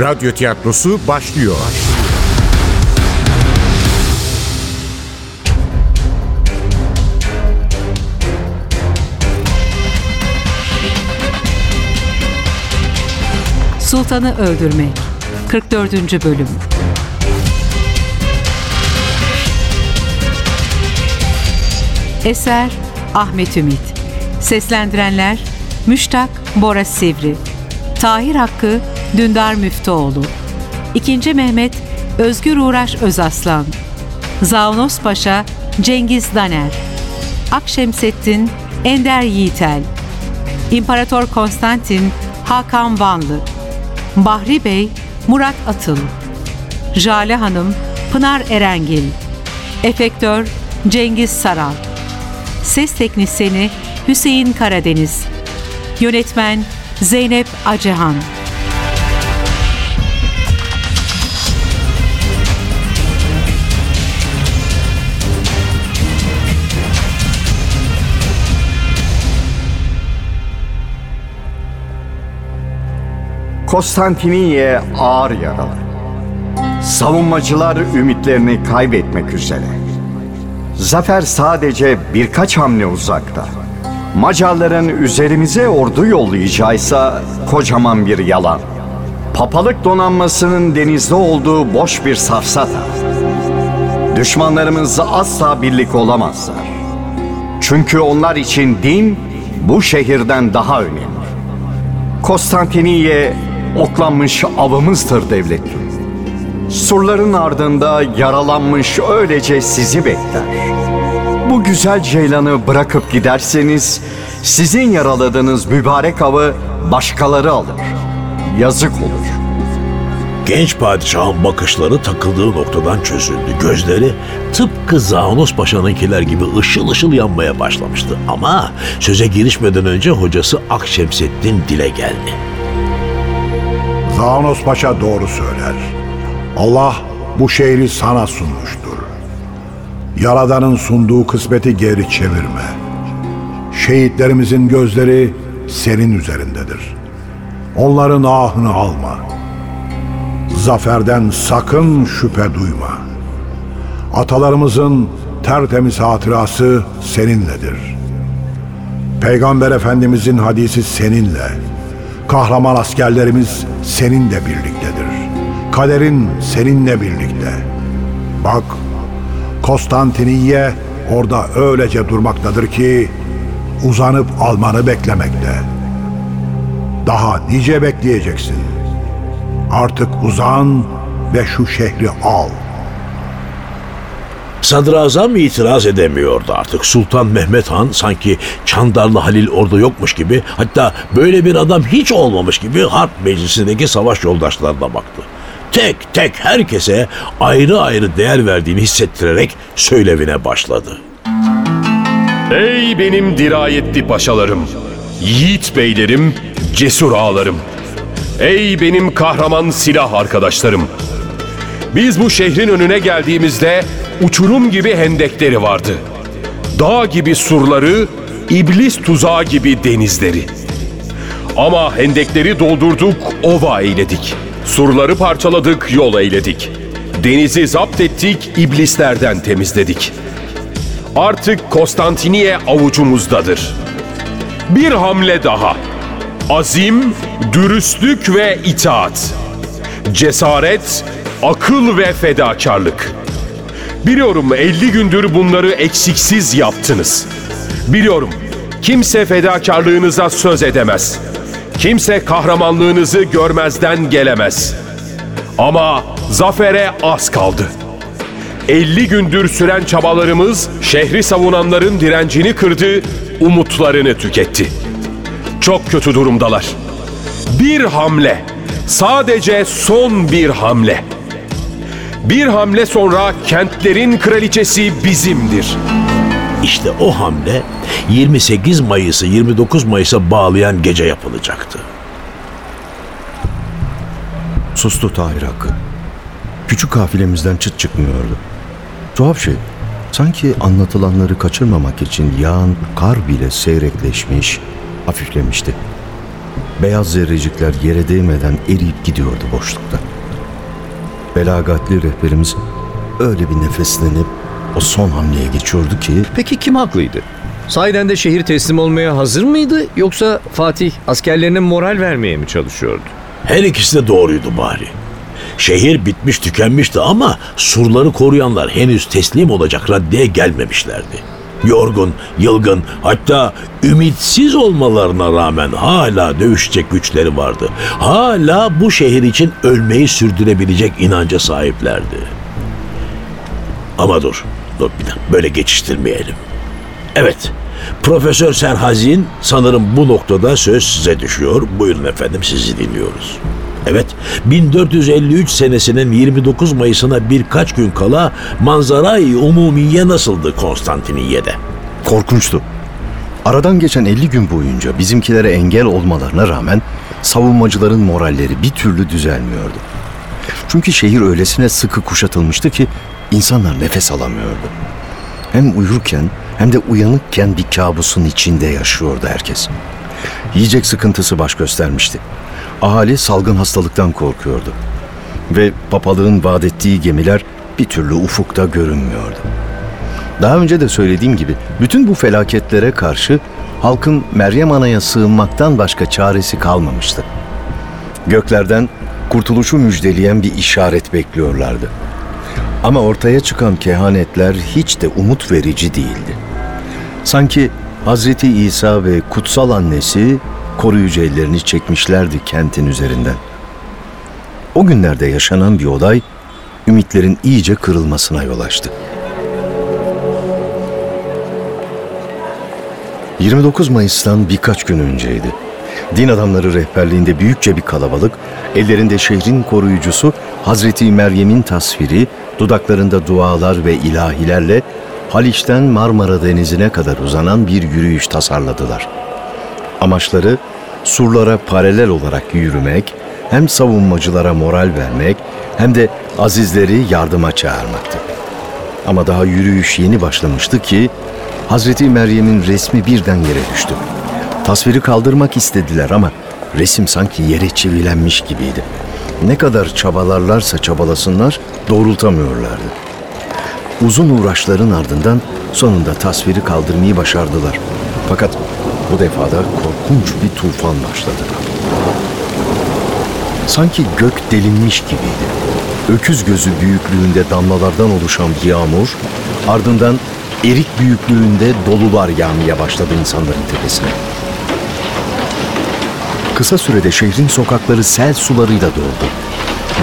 Radyo tiyatrosu başlıyor. Sultanı Öldürmek 44. Bölüm Eser Ahmet Ümit Seslendirenler Müştak Bora Sivri Tahir Hakkı Dündar Müftüoğlu. 2. Mehmet Özgür Uğraş Özaslan. Zavnos Paşa Cengiz Daner. Akşemsettin Ender Yiğitel. İmparator Konstantin Hakan Vanlı. Bahri Bey Murat Atıl. Jale Hanım Pınar Erengil. Efektör Cengiz Saral. Ses Teknisini Hüseyin Karadeniz. Yönetmen Zeynep Acehan Konstantiniye ağır yaralı. Savunmacılar ümitlerini kaybetmek üzere. Zafer sadece birkaç hamle uzakta. Macarların üzerimize ordu yollayacağıysa kocaman bir yalan. Papalık donanmasının denizde olduğu boş bir safsata. Düşmanlarımız asla birlik olamazlar. Çünkü onlar için din bu şehirden daha önemli. Konstantiniye oklanmış avımızdır devletim. Surların ardında yaralanmış öylece sizi bekler. Bu güzel ceylanı bırakıp giderseniz sizin yaraladığınız mübarek avı başkaları alır. Yazık olur. Genç padişahın bakışları takıldığı noktadan çözüldü. Gözleri tıpkı Zanos Paşa'nınkiler gibi ışıl ışıl yanmaya başlamıştı. Ama söze girişmeden önce hocası Akşemseddin dile geldi. Zanos Paşa doğru söyler. Allah bu şehri sana sunmuştur. Yaradan'ın sunduğu kısmeti geri çevirme. Şehitlerimizin gözleri senin üzerindedir. Onların ahını alma. Zaferden sakın şüphe duyma. Atalarımızın tertemiz hatırası seninledir. Peygamber Efendimizin hadisi seninle. Kahraman askerlerimiz seninle birliktedir. Kaderin seninle birlikte. Bak, Konstantiniye orada öylece durmaktadır ki uzanıp almanı beklemekte. Daha nice bekleyeceksin. Artık uzan ve şu şehri al. Sadrazam itiraz edemiyordu artık. Sultan Mehmet Han sanki Çandarlı Halil orada yokmuş gibi hatta böyle bir adam hiç olmamış gibi harp meclisindeki savaş yoldaşlarına baktı. Tek tek herkese ayrı ayrı değer verdiğini hissettirerek söylevine başladı. Ey benim dirayetli paşalarım, yiğit beylerim, cesur ağalarım. Ey benim kahraman silah arkadaşlarım. Biz bu şehrin önüne geldiğimizde uçurum gibi hendekleri vardı. Dağ gibi surları, iblis tuzağı gibi denizleri. Ama hendekleri doldurduk, ova eyledik. Surları parçaladık, yol eyledik. Denizi zapt ettik, iblislerden temizledik. Artık Konstantiniye avucumuzdadır. Bir hamle daha. Azim, dürüstlük ve itaat. Cesaret, akıl ve fedakarlık. Biliyorum 50 gündür bunları eksiksiz yaptınız. Biliyorum kimse fedakarlığınıza söz edemez. Kimse kahramanlığınızı görmezden gelemez. Ama zafere az kaldı. 50 gündür süren çabalarımız şehri savunanların direncini kırdı, umutlarını tüketti. Çok kötü durumdalar. Bir hamle, sadece son bir hamle. Bir hamle sonra kentlerin kraliçesi bizimdir. İşte o hamle 28 Mayıs'ı 29 Mayıs'a bağlayan gece yapılacaktı. Sustu Tahir Hakkı. Küçük kafilemizden çıt çıkmıyordu. Tuhaf şey, sanki anlatılanları kaçırmamak için yağan kar bile seyrekleşmiş, hafiflemişti. beyaz zerrecikler yere değmeden eriyip gidiyordu boşlukta. Belagatli rehberimiz öyle bir nefeslenip o son hamleye geçiyordu ki Peki kim haklıydı? Sahiden de şehir teslim olmaya hazır mıydı yoksa Fatih askerlerine moral vermeye mi çalışıyordu? Her ikisi de doğruydu bari. Şehir bitmiş tükenmişti ama surları koruyanlar henüz teslim olacak raddeye gelmemişlerdi. Yorgun, yılgın hatta ümitsiz olmalarına rağmen hala dövüşecek güçleri vardı. Hala bu şehir için ölmeyi sürdürebilecek inanca sahiplerdi. Ama dur, dur bir dakika böyle geçiştirmeyelim. Evet, Profesör Serhazin sanırım bu noktada söz size düşüyor. Buyurun efendim sizi dinliyoruz. Evet, 1453 senesinin 29 Mayıs'ına birkaç gün kala manzarayı umumiye nasıldı Konstantiniye'de? korkunçtu. Aradan geçen 50 gün boyunca bizimkilere engel olmalarına rağmen savunmacıların moralleri bir türlü düzelmiyordu. Çünkü şehir öylesine sıkı kuşatılmıştı ki insanlar nefes alamıyordu. Hem uyurken hem de uyanıkken bir kabusun içinde yaşıyordu herkes. Yiyecek sıkıntısı baş göstermişti. Ahali salgın hastalıktan korkuyordu. Ve papalığın vaat ettiği gemiler bir türlü ufukta görünmüyordu. Daha önce de söylediğim gibi bütün bu felaketlere karşı halkın Meryem Ana'ya sığınmaktan başka çaresi kalmamıştı. Göklerden kurtuluşu müjdeleyen bir işaret bekliyorlardı. Ama ortaya çıkan kehanetler hiç de umut verici değildi. Sanki Hazreti İsa ve kutsal annesi koruyucu ellerini çekmişlerdi kentin üzerinden. O günlerde yaşanan bir olay ümitlerin iyice kırılmasına yol açtı. 29 Mayıs'tan birkaç gün önceydi. Din adamları rehberliğinde büyükçe bir kalabalık, ellerinde şehrin koruyucusu Hazreti Meryem'in tasviri, dudaklarında dualar ve ilahilerle Haliç'ten Marmara Denizi'ne kadar uzanan bir yürüyüş tasarladılar. Amaçları surlara paralel olarak yürümek, hem savunmacılara moral vermek hem de azizleri yardıma çağırmaktı. Ama daha yürüyüş yeni başlamıştı ki Hazreti Meryem'in resmi birden yere düştü. Tasviri kaldırmak istediler ama resim sanki yere çivilenmiş gibiydi. Ne kadar çabalarlarsa çabalasınlar doğrultamıyorlardı. Uzun uğraşların ardından sonunda tasviri kaldırmayı başardılar. Fakat bu defada korkunç bir tufan başladı. Sanki gök delinmiş gibiydi. Öküz gözü büyüklüğünde damlalardan oluşan yağmur, ardından erik büyüklüğünde dolular yağmaya başladı insanların tepesine. Kısa sürede şehrin sokakları sel sularıyla doldu.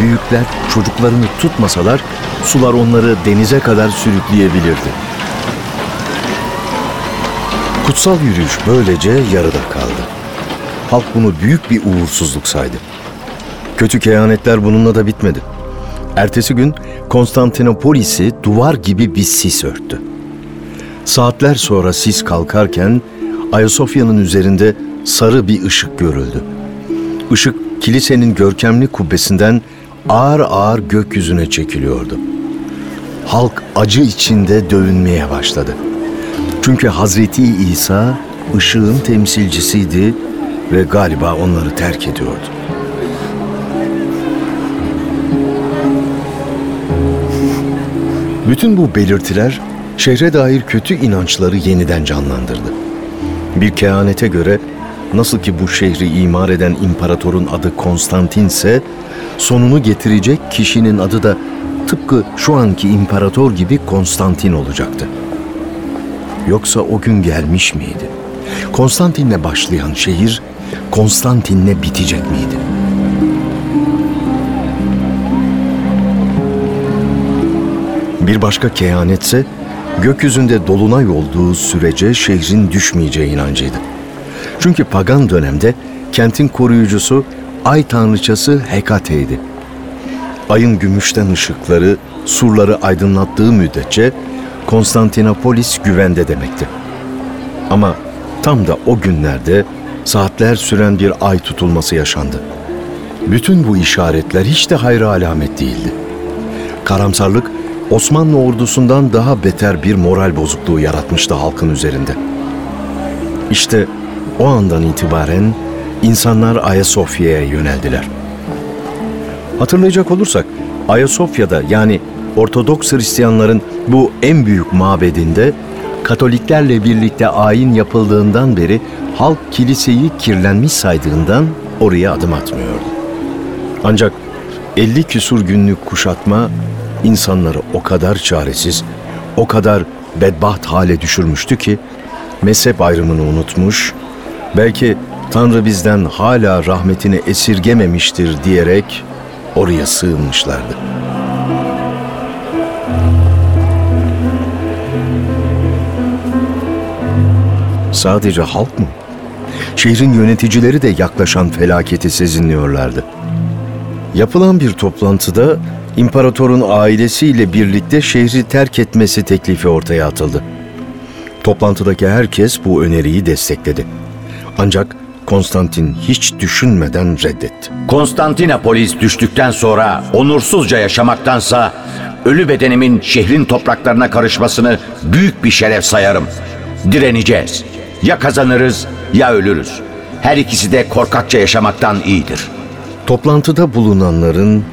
Büyükler çocuklarını tutmasalar sular onları denize kadar sürükleyebilirdi. Kutsal yürüyüş böylece yarıda kaldı. Halk bunu büyük bir uğursuzluk saydı. Kötü kehanetler bununla da bitmedi. Ertesi gün Konstantinopolis'i duvar gibi bir sis örttü. Saatler sonra sis kalkarken Ayasofya'nın üzerinde sarı bir ışık görüldü. Işık kilisenin görkemli kubbesinden ağır ağır gökyüzüne çekiliyordu. Halk acı içinde dövünmeye başladı. Çünkü Hazreti İsa ışığın temsilcisiydi ve galiba onları terk ediyordu. Bütün bu belirtiler şehre dair kötü inançları yeniden canlandırdı. Bir kehanete göre nasıl ki bu şehri imar eden imparatorun adı Konstantin ise sonunu getirecek kişinin adı da tıpkı şu anki imparator gibi Konstantin olacaktı. Yoksa o gün gelmiş miydi? Konstantin'le başlayan şehir Konstantin'le bitecek miydi? Bir başka kehanetse gökyüzünde dolunay olduğu sürece şehrin düşmeyeceği inancıydı. Çünkü pagan dönemde kentin koruyucusu ay tanrıçası Hekate'ydi. Ayın gümüşten ışıkları surları aydınlattığı müddetçe Konstantinopolis güvende demekti. Ama tam da o günlerde saatler süren bir ay tutulması yaşandı. Bütün bu işaretler hiç de hayra alamet değildi. Karamsarlık Osmanlı ordusundan daha beter bir moral bozukluğu yaratmıştı halkın üzerinde. İşte o andan itibaren insanlar Ayasofya'ya yöneldiler. Hatırlayacak olursak Ayasofya'da yani Ortodoks Hristiyanların bu en büyük mabedinde Katoliklerle birlikte ayin yapıldığından beri halk kiliseyi kirlenmiş saydığından oraya adım atmıyordu. Ancak 50 küsur günlük kuşatma insanları o kadar çaresiz, o kadar bedbaht hale düşürmüştü ki mezhep ayrımını unutmuş, belki Tanrı bizden hala rahmetini esirgememiştir diyerek oraya sığınmışlardı. Sadece halk mı? Şehrin yöneticileri de yaklaşan felaketi sezinliyorlardı. Yapılan bir toplantıda imparatorun ailesiyle birlikte şehri terk etmesi teklifi ortaya atıldı. Toplantıdaki herkes bu öneriyi destekledi. Ancak Konstantin hiç düşünmeden reddetti. Konstantinopolis düştükten sonra onursuzca yaşamaktansa ölü bedenimin şehrin topraklarına karışmasını büyük bir şeref sayarım. Direneceğiz. Ya kazanırız ya ölürüz. Her ikisi de korkakça yaşamaktan iyidir. Toplantıda bulunanların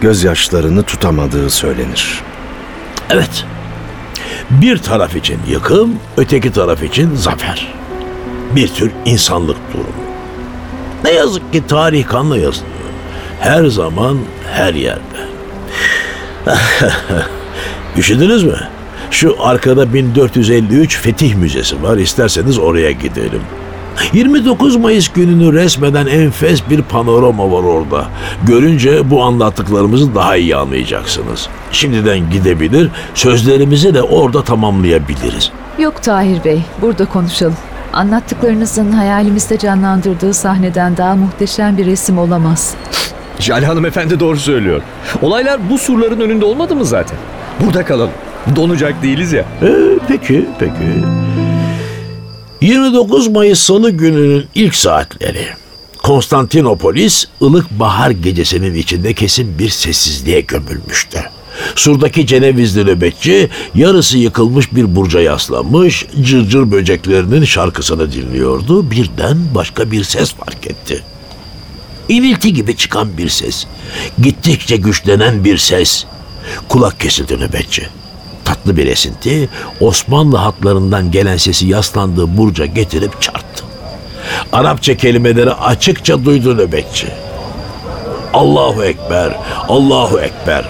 gözyaşlarını tutamadığı söylenir. Evet. Bir taraf için yıkım, öteki taraf için zafer. Bir tür insanlık durumu. Ne yazık ki tarih kanla yazılıyor. Her zaman, her yerde. Üşüdünüz mü? Şu arkada 1453 Fetih Müzesi var. İsterseniz oraya gidelim. 29 Mayıs gününü resmeden enfes bir panorama var orada. Görünce bu anlattıklarımızı daha iyi anlayacaksınız. Şimdiden gidebilir, sözlerimizi de orada tamamlayabiliriz. Yok Tahir Bey, burada konuşalım. Anlattıklarınızın hayalimizde canlandırdığı sahneden daha muhteşem bir resim olamaz. Jale hanımefendi doğru söylüyor. Olaylar bu surların önünde olmadı mı zaten? Burada kalalım. Donacak değiliz ya. Ee, peki, peki. 29 Mayıs Salı gününün ilk saatleri. Konstantinopolis ılık bahar gecesinin içinde kesin bir sessizliğe gömülmüştü. Surdaki Cenevizli nöbetçi yarısı yıkılmış bir burca yaslanmış, cırcır böceklerinin şarkısını dinliyordu. Birden başka bir ses fark etti. İnilti gibi çıkan bir ses. Gittikçe güçlenen bir ses. Kulak kesildi nöbetçi. Tatlı bir esinti Osmanlı hatlarından gelen sesi yaslandığı burca getirip çarptı. Arapça kelimeleri açıkça duydu nöbetçi. Allahu Ekber, Allahu Ekber.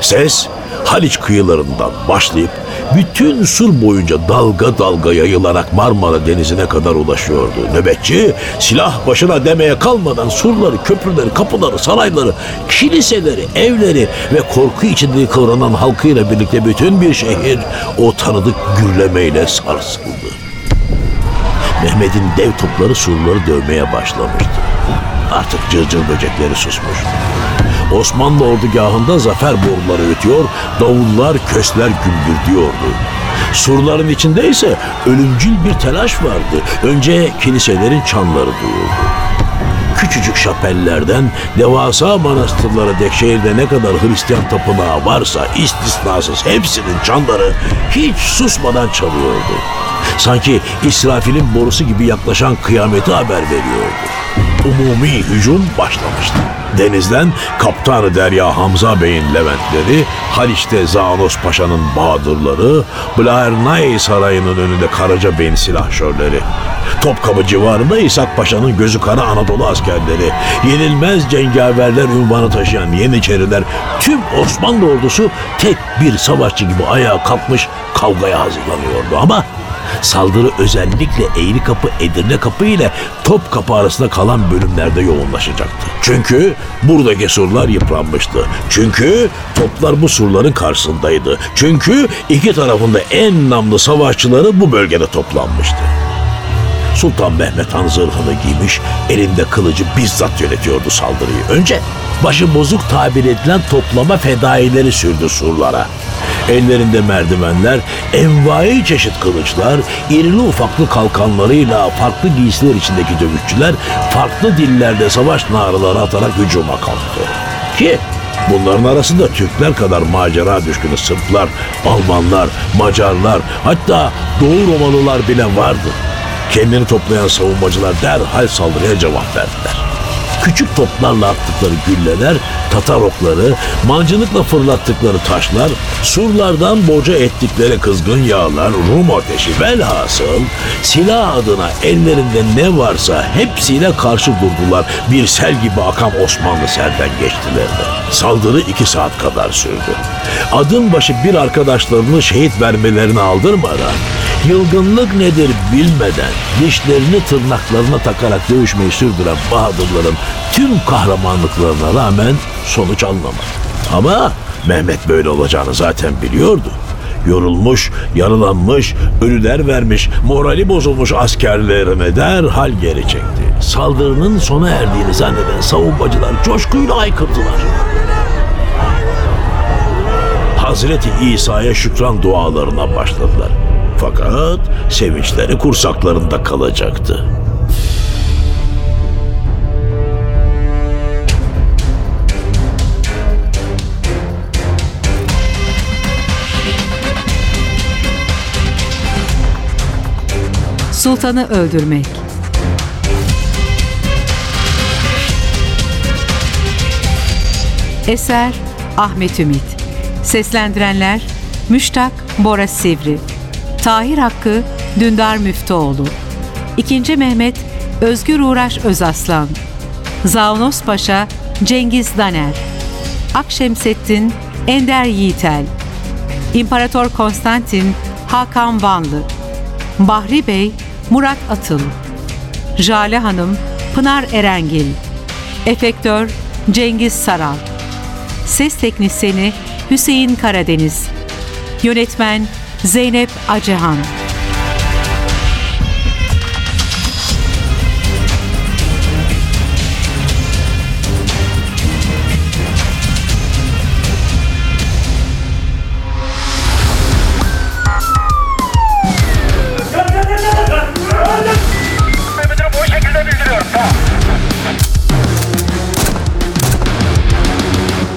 Ses Haliç kıyılarından başlayıp bütün sur boyunca dalga dalga yayılarak Marmara Denizi'ne kadar ulaşıyordu. Nöbetçi silah başına demeye kalmadan surları, köprüleri, kapıları, sarayları, kiliseleri, evleri ve korku içinde kıvranan halkıyla birlikte bütün bir şehir o tanıdık gürlemeyle sarsıldı. Mehmet'in dev topları surları dövmeye başlamıştı. Artık cırcır böcekleri susmuştu. Osmanlı ordugahında zafer boruları ötüyor, davullar, kösler gümbürdüyordu. Surların içinde ise ölümcül bir telaş vardı. Önce kiliselerin çanları duyuldu. Küçücük şapellerden devasa manastırlara dek şehirde ne kadar Hristiyan tapınağı varsa istisnasız hepsinin çanları hiç susmadan çalıyordu. Sanki İsrafil'in borusu gibi yaklaşan kıyameti haber veriyordu. Umumi hücum başlamıştı. Denizden Kaptanı Derya Hamza Bey'in Leventleri, Haliç'te Zanos Paşa'nın Bahadırları, Blaernay Sarayı'nın önünde Karaca Bey'in silahşörleri. Topkapı civarında İshak Paşa'nın gözü kara Anadolu askerleri, yenilmez cengaverler ünvanı taşıyan Yeniçeriler, tüm Osmanlı ordusu tek bir savaşçı gibi ayağa kalkmış kavgaya hazırlanıyordu ama Saldırı özellikle Eğri Kapı, Edirne Kapı ile Top Kapı arasında kalan bölümlerde yoğunlaşacaktı. Çünkü buradaki surlar yıpranmıştı. Çünkü toplar bu surların karşısındaydı. Çünkü iki tarafında en namlı savaşçıları bu bölgede toplanmıştı. Sultan Mehmet Han zırhını giymiş, elinde kılıcı bizzat yönetiyordu saldırıyı. Önce başı bozuk tabir edilen toplama fedaileri sürdü surlara. Ellerinde merdivenler, envai çeşit kılıçlar, irili ufaklı kalkanlarıyla farklı giysiler içindeki dövüşçüler farklı dillerde savaş naraları atarak hücuma kalktı. Ki Bunların arasında Türkler kadar macera düşkünü Sırplar, Almanlar, Macarlar hatta Doğu Romalılar bile vardı. Kendini toplayan savunmacılar derhal saldırıya cevap verdiler. Küçük toplarla attıkları gülleler, Tatar okları, mancınıkla fırlattıkları taşlar, surlardan boca ettikleri kızgın yağlar, Rum ateşi velhasıl silah adına ellerinde ne varsa hepsiyle karşı durdular. Bir sel gibi akan Osmanlı selden geçtiler. Saldırı iki saat kadar sürdü. Adım başı bir arkadaşlarını şehit vermelerini aldırmadan Yılgınlık nedir bilmeden dişlerini tırnaklarına takarak dövüşmeyi sürdüren Bahadırların tüm kahramanlıklarına rağmen sonuç alınamadı. Ama Mehmet böyle olacağını zaten biliyordu. Yorulmuş, yaralanmış, ölüler vermiş, morali bozulmuş askerlerine derhal geri çekti. Saldırının sona erdiğini zanneden savunmacılar coşkuyla aykırdılar. Hazreti İsa'ya şükran dualarına başladılar. Fakat sevinçleri kursaklarında kalacaktı. Sultanı öldürmek. Eser Ahmet Ümit Seslendirenler Müştak Bora Sivri Tahir Hakkı Dündar Müftüoğlu 2. Mehmet Özgür Uğraş Özaslan Zavnos Paşa Cengiz Daner Akşemsettin Ender Yiğitel İmparator Konstantin Hakan Vanlı Bahri Bey Murat Atıl Jale Hanım Pınar Erengil Efektör Cengiz Saral Ses Teknisini Hüseyin Karadeniz. Yönetmen Zeynep Acehan